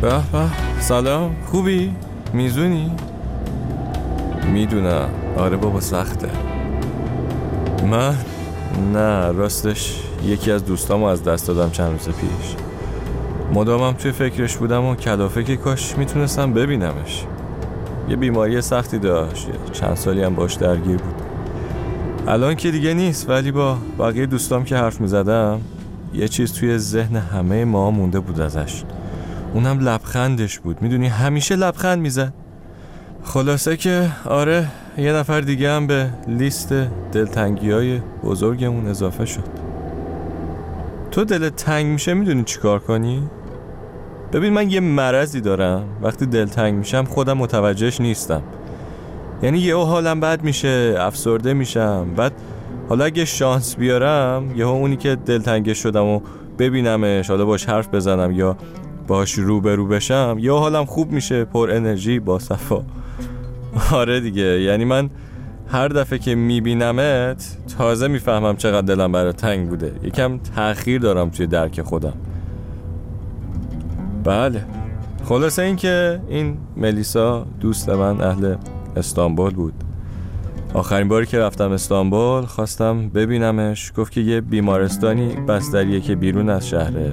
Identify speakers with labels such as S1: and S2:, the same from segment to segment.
S1: به به. سلام. خوبی؟ میزونی؟ می‌دونم. آره بابا سخته. من؟ نه راستش یکی از دوستامو از دست دادم چند روز پیش. مدامم توی فکرش بودم و کلافه که کاش می‌تونستم ببینمش. یه بیماری سختی داشت. چند سالی هم باش درگیر بود. الان که دیگه نیست ولی با بقیه دوستام که حرف می‌زدم یه چیز توی ذهن همه ما مونده بود ازش. اونم لبخندش بود. می‌دونی همیشه لبخند می‌زد. خلاصه که آره یه نفر دیگه هم به لیست دلتنگی های بزرگمون اضافه شد. تو دلت تنگ میشه می‌دونی چیکار کنی؟ ببین من یه مرضی دارم. وقتی دلتنگ میشم خودم متوجهش نیستم. یعنی یهو حالم بد میشه افسرده میشم. بعد حالا اگه شانس بیارم یهو اونی که دلتنگ شدم و ببینمش حالا باش حرف بزنم یا باش روبرو بشم یا حالم خوب میشه پر انرژی با صفا. آره دیگه یعنی من هر دفعه که میبینمت تازه می‌فهمم چقدر دلم برای تنگ بوده. یکم تاخیر دارم توی درک خودم. بله. خلاصه این که این ملیسا دوست من اهل استانبول بود. آخرین باری که رفتم استانبول خواستم ببینمش. گفت که یه بیمارستانی بستریه که بیرون از شهره.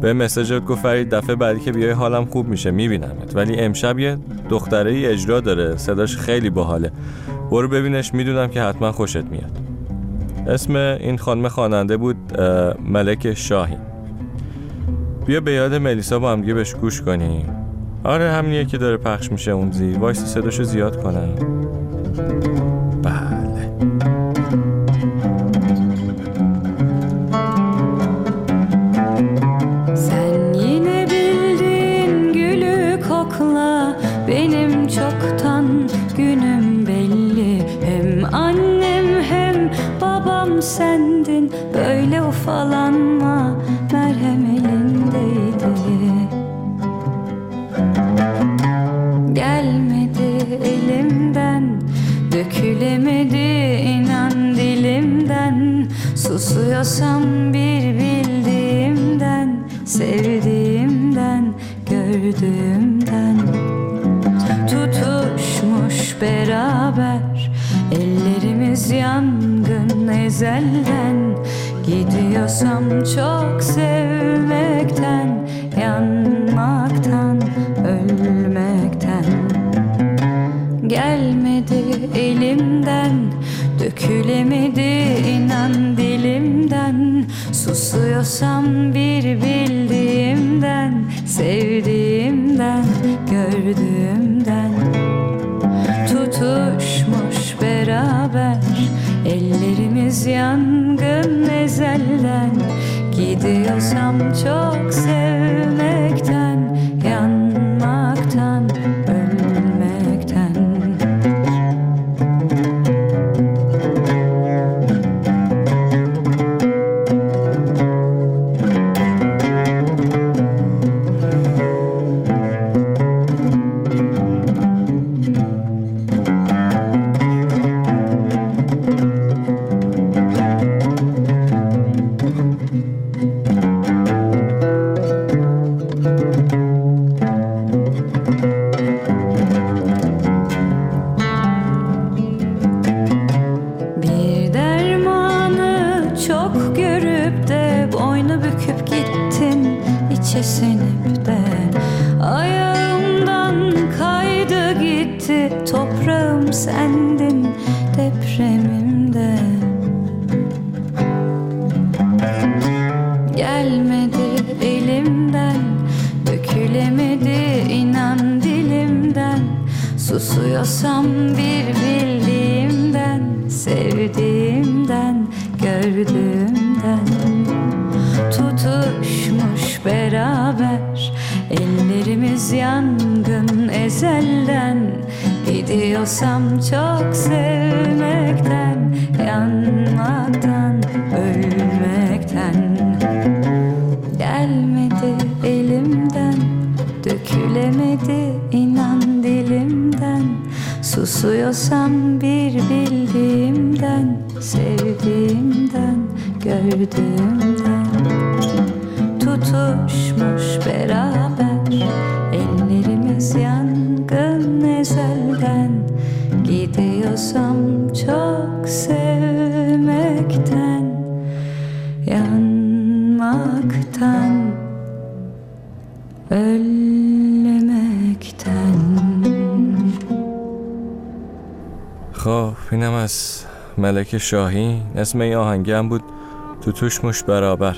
S1: به مسیجت گفت فرید دفعه بعدی که بیای حالم خوب میشه میبینمت. ولی امشب یه دختره ای اجرا داره صداش خیلی باحاله. برو ببینش می‌دونم که حتما خوشت میاد. اسم این خانم خواننده بود ملک شاهین. بیا به یاد ملیسا با هم بهش گوش کنیم. آره همینیه که داره پخش میشه اون زیر. وایسی صداشو زیاد کنم.
S2: Kokla Benim çoktan günüm belli. Hem annem hem babam sendin. Böyle ufalanma merhem elindeydi Gelmedi elimden Dökülemedi inan dilimden. Susuyorsam bir bildiğimden Sevdiğimden, gördüğümden Tutuşmuş beraber Ellerimiz yangın ezelden Gidiyorsam çok sevmekten Yanmaktan, ölmekten. Gelmedi elimden Dökülemedi inan dilimden. Susuyorsam bir bildiğimden Sevdiğimden, gördüğümden. Tutuşmuş beraber Ellerimiz yangın ezelden. Gidiyorsam çok sevmekten büküp gittin içe sinip de. Ayağımdan kaydı gitti toprağım sendin depremimde. Gelmedi elimden dökülemedi inan dilimden. Susuyorsam bir bildiğimden Sevdiğimden Gördüğümden beraber. Ellerimiz yangın ezelden. Gidiyorsam çok sevmekten Yanmaktan, ölmekten. Gelmedi elimden Dökülemedi inan dilimden. Susuyorsam bir bildiğimden Sevdiğimden, gördüğümden Tutuşmuş beraber Ellerimiz yangın ezelden Gidiyorsam çok sevmekten Yanmaktan Ölmekten
S1: خب اینم از ملک شاهین اسم این آهنگی هم بود تو توش مش برابر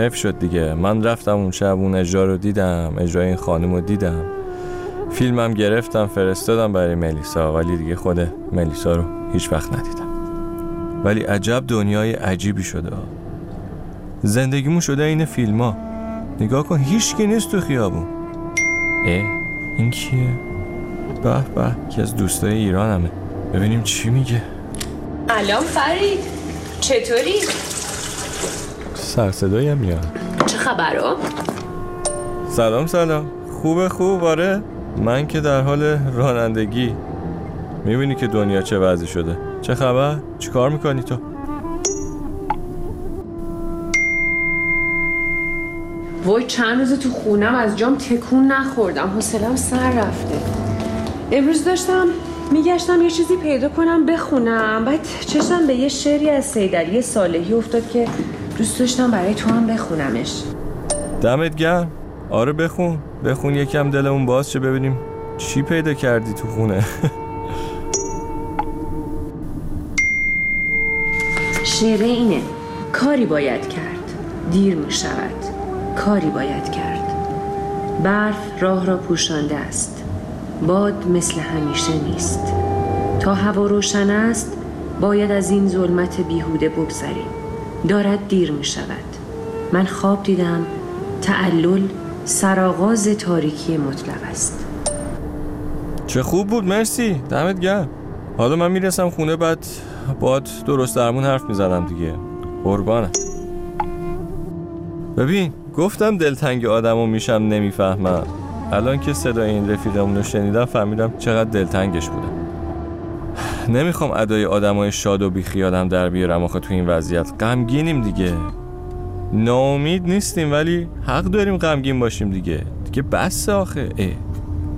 S1: حیف شد دیگه. من رفتم اون شب اون اجرا رو دیدم. اجرای این خانم رو دیدم. فیلمم گرفتم فرستادم برای ملیسا ولی دیگه خود ملیسا رو هیچ وقت ندیدم. ولی عجب دنیای عجیبی شده. زندگیمون شده این فیلم ها نگاه کن هیچکی نیست تو خیابون. اه این کیه؟ به به که از دوستای ایرانمه. ببینیم چی میگه.
S3: الان فرید چطوری؟
S1: سر صدایی هم میاد.
S3: چه خبرو؟
S1: سلام سلام. خوبه خوب آره. من که در حال رانندگی. می‌بینی که دنیا چه وضعی شده. چه خبر؟ چیکار می‌کنی تو؟
S3: وای چند روز تو خونم از جام تکون نخوردم. حوصلم سر رفته. امروز داشتم میگشتم یه چیزی پیدا کنم بخونم. بعد چشم به یه شعری از سیدعلی صالحی افتاد که دوست داشتم برای تو هم بخونمش.
S1: دمت گرم. آره بخون. بخون یکم دلمون باز چه ببینیم چی پیدا کردی تو خونه.
S3: شعر اینه. کاری باید کرد. دیر می شود. کاری باید کرد. برف راه را پوشانده است. باد مثل همیشه نیست. تا هوا روشن است باید از این ظلمت بیهوده بگذریم. دارد دیر می شود. من خواب دیدم تعلل سرآغاز تاریکی مطلق است.
S1: چه خوب بود مرسی. دمت گرم. حالا من می‌رسم خونه بعد باد درست درمون حرف می‌زنم دیگه. قربانت ببین گفتم دلتنگ آدمو میشم نمی‌فهمم. الان که صدای این رفیقمون رو شنیدم فهمیدم چقدر دلتنگش بودم نمی‌خوام ادای آدمای شاد و بیخیالم در بیارم آخه تو این وضعیت. غمگینیم دیگه. ناامید نیستیم ولی حق داریم غمگین باشیم دیگه. دیگه بس آخه. اه.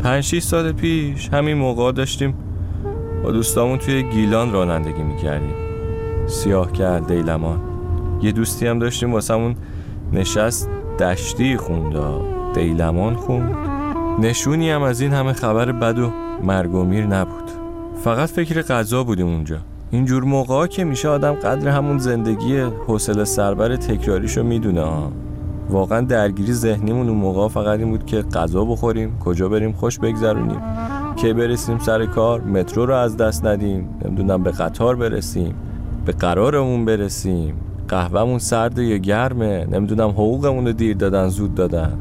S1: پنج سال پیش همین موقع داشتیم با دوستامون توی گیلان رانندگی می‌کردیم. سیاه کرد دیلمان. یه دوستی هم داشتیم واسمون نشست دشتی خوند دیلمان خوند. نشونی هم از این همه خبر بد و مرگ و میر نبود. فقط فکر غذا بودیم اونجا. اینجور موقع که میشه آدم قدر همون زندگی حوصله سربر تکراریشو می‌دونه واقعا درگیری ذهنیمون اون موقع فقط این بود که غذا بخوریم کجا بریم خوش بگذرونیم. که برسیم سر کار مترو رو از دست ندیم نمی‌دونم به قطار برسیم به قرارمون برسیم قهوهمون سرد یا گرمه نمی‌دونم حقوقمون رو دیر دادن زود دادن.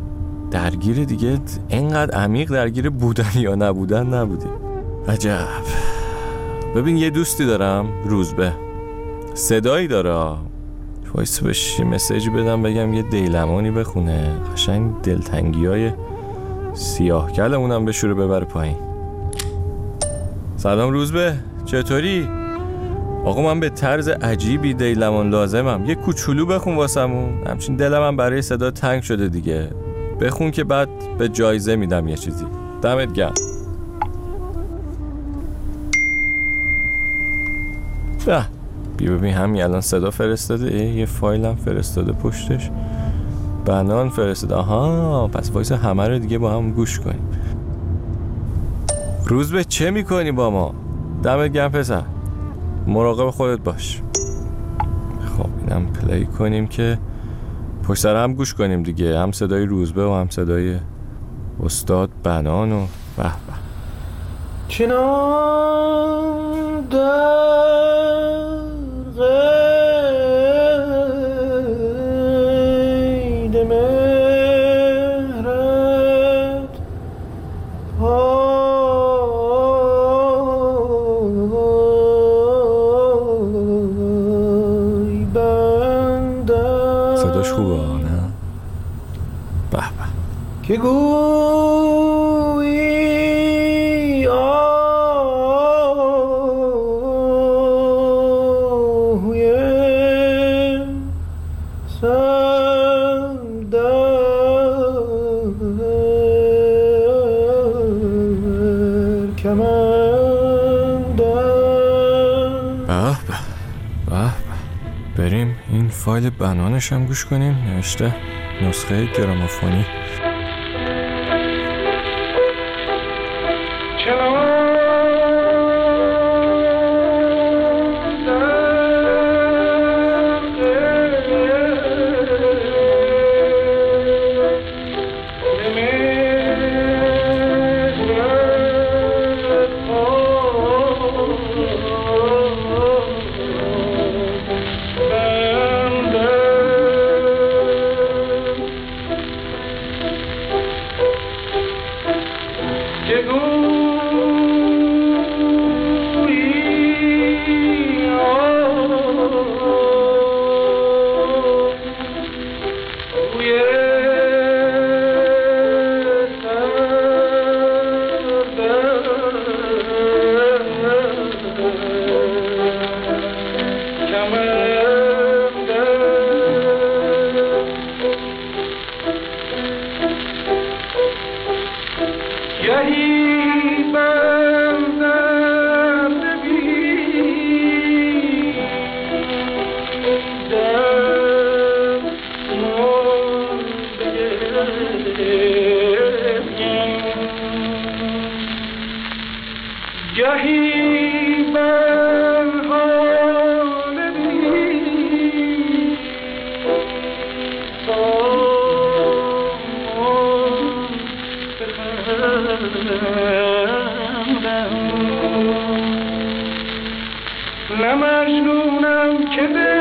S1: درگیر دیگه انقدر عمیق درگیر بودن یا نبودن نبودیم. عجب. ببین یه دوستی دارم. روزبه صدایی داره وایس بهش یه مسیجی بدم بگم یه دیلمانی بخونه. قشنگ دلتنگی های سیاه کلمونم به شروع ببره پایین. سلام روزبه چطوری؟ آقا من به طرز عجیبی دیلمان لازمم. یه کوچولو بخون واسمون. همچین دلم هم برای صدا تنگ شده دیگه. بخون که بعد به جایزه میدم یه چیزی. دمت گرم. به. ببین همین الان صدا فرستاده. یه فایل هم فرستاده پشتش. بنان فرستاده. آها پس voice همه رو دیگه با هم گوش کنیم. روزبه چه می‌کنی با ما؟ دمت گرم پسر. مراقب خودت باش. خب اینم play کنیم که پشت سر هم گوش کنیم دیگه. هم صدای روزبه و هم صدای استاد بنان و به به.
S4: چنان
S1: به به. بریم. این فایل بنانش هم گوش کنیم. نوشته نسخه گرامافونی.
S4: نه مجنونم که دل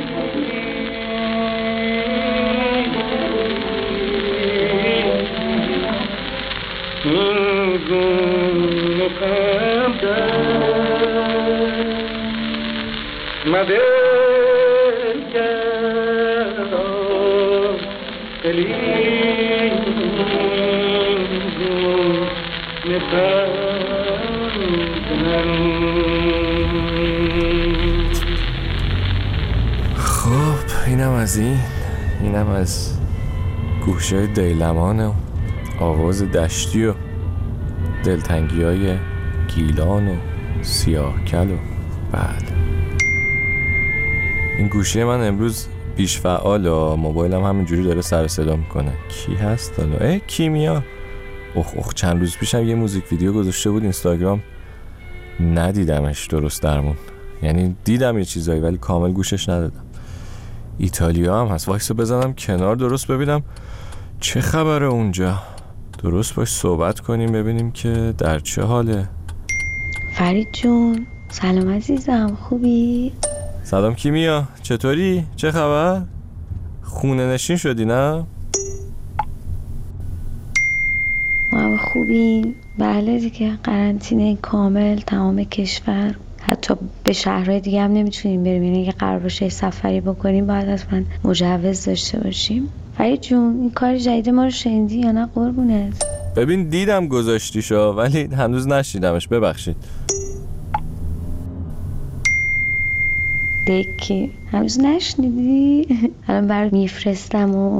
S1: خب اینم از این. اینم از گوشه دیلمان و آواز دشتی و دلتنگی های گیلان و سیاهکل و بله این گوشی من امروز بیش فعال و موبایلم همینجوری داره سر صدا می‌کنه. کی هست حالا؟ ای کیمیا. اخ اخ چند روز پیشم یه موزیک ویدیو گذاشته بود اینستاگرام ندیدمش درست درمون یعنی دیدم یه چیزایی ولی کامل گوشش ندادم ایتالیا هم هست وایسو بزنم کنار درست ببینم چه خبره اونجا درست باش صحبت کنیم ببینیم که در چه حاله
S5: فرید جون سلام عزیزم خوبی؟
S1: سلام کیمیا چطوری؟ چه خبر؟ خونه نشین شدی نه؟
S5: خوبی؟ بله دیگه قرنطینه کامل تمام کشور. حتی به شهرهای دیگه هم نمی‌تونیم بریم یعنی اگه قرار باشه سفری بکنیم باید حتما مجوز داشته باشیم. فرید جون این کار جدید ما رو شنیدی یا نه؟ قربونت.
S1: ببین دیدم گذاشتیشو ولی هنوز نشیدمش ببخشید.
S5: دکی. هنوز نشنیدی؟ الان برات میفرستم و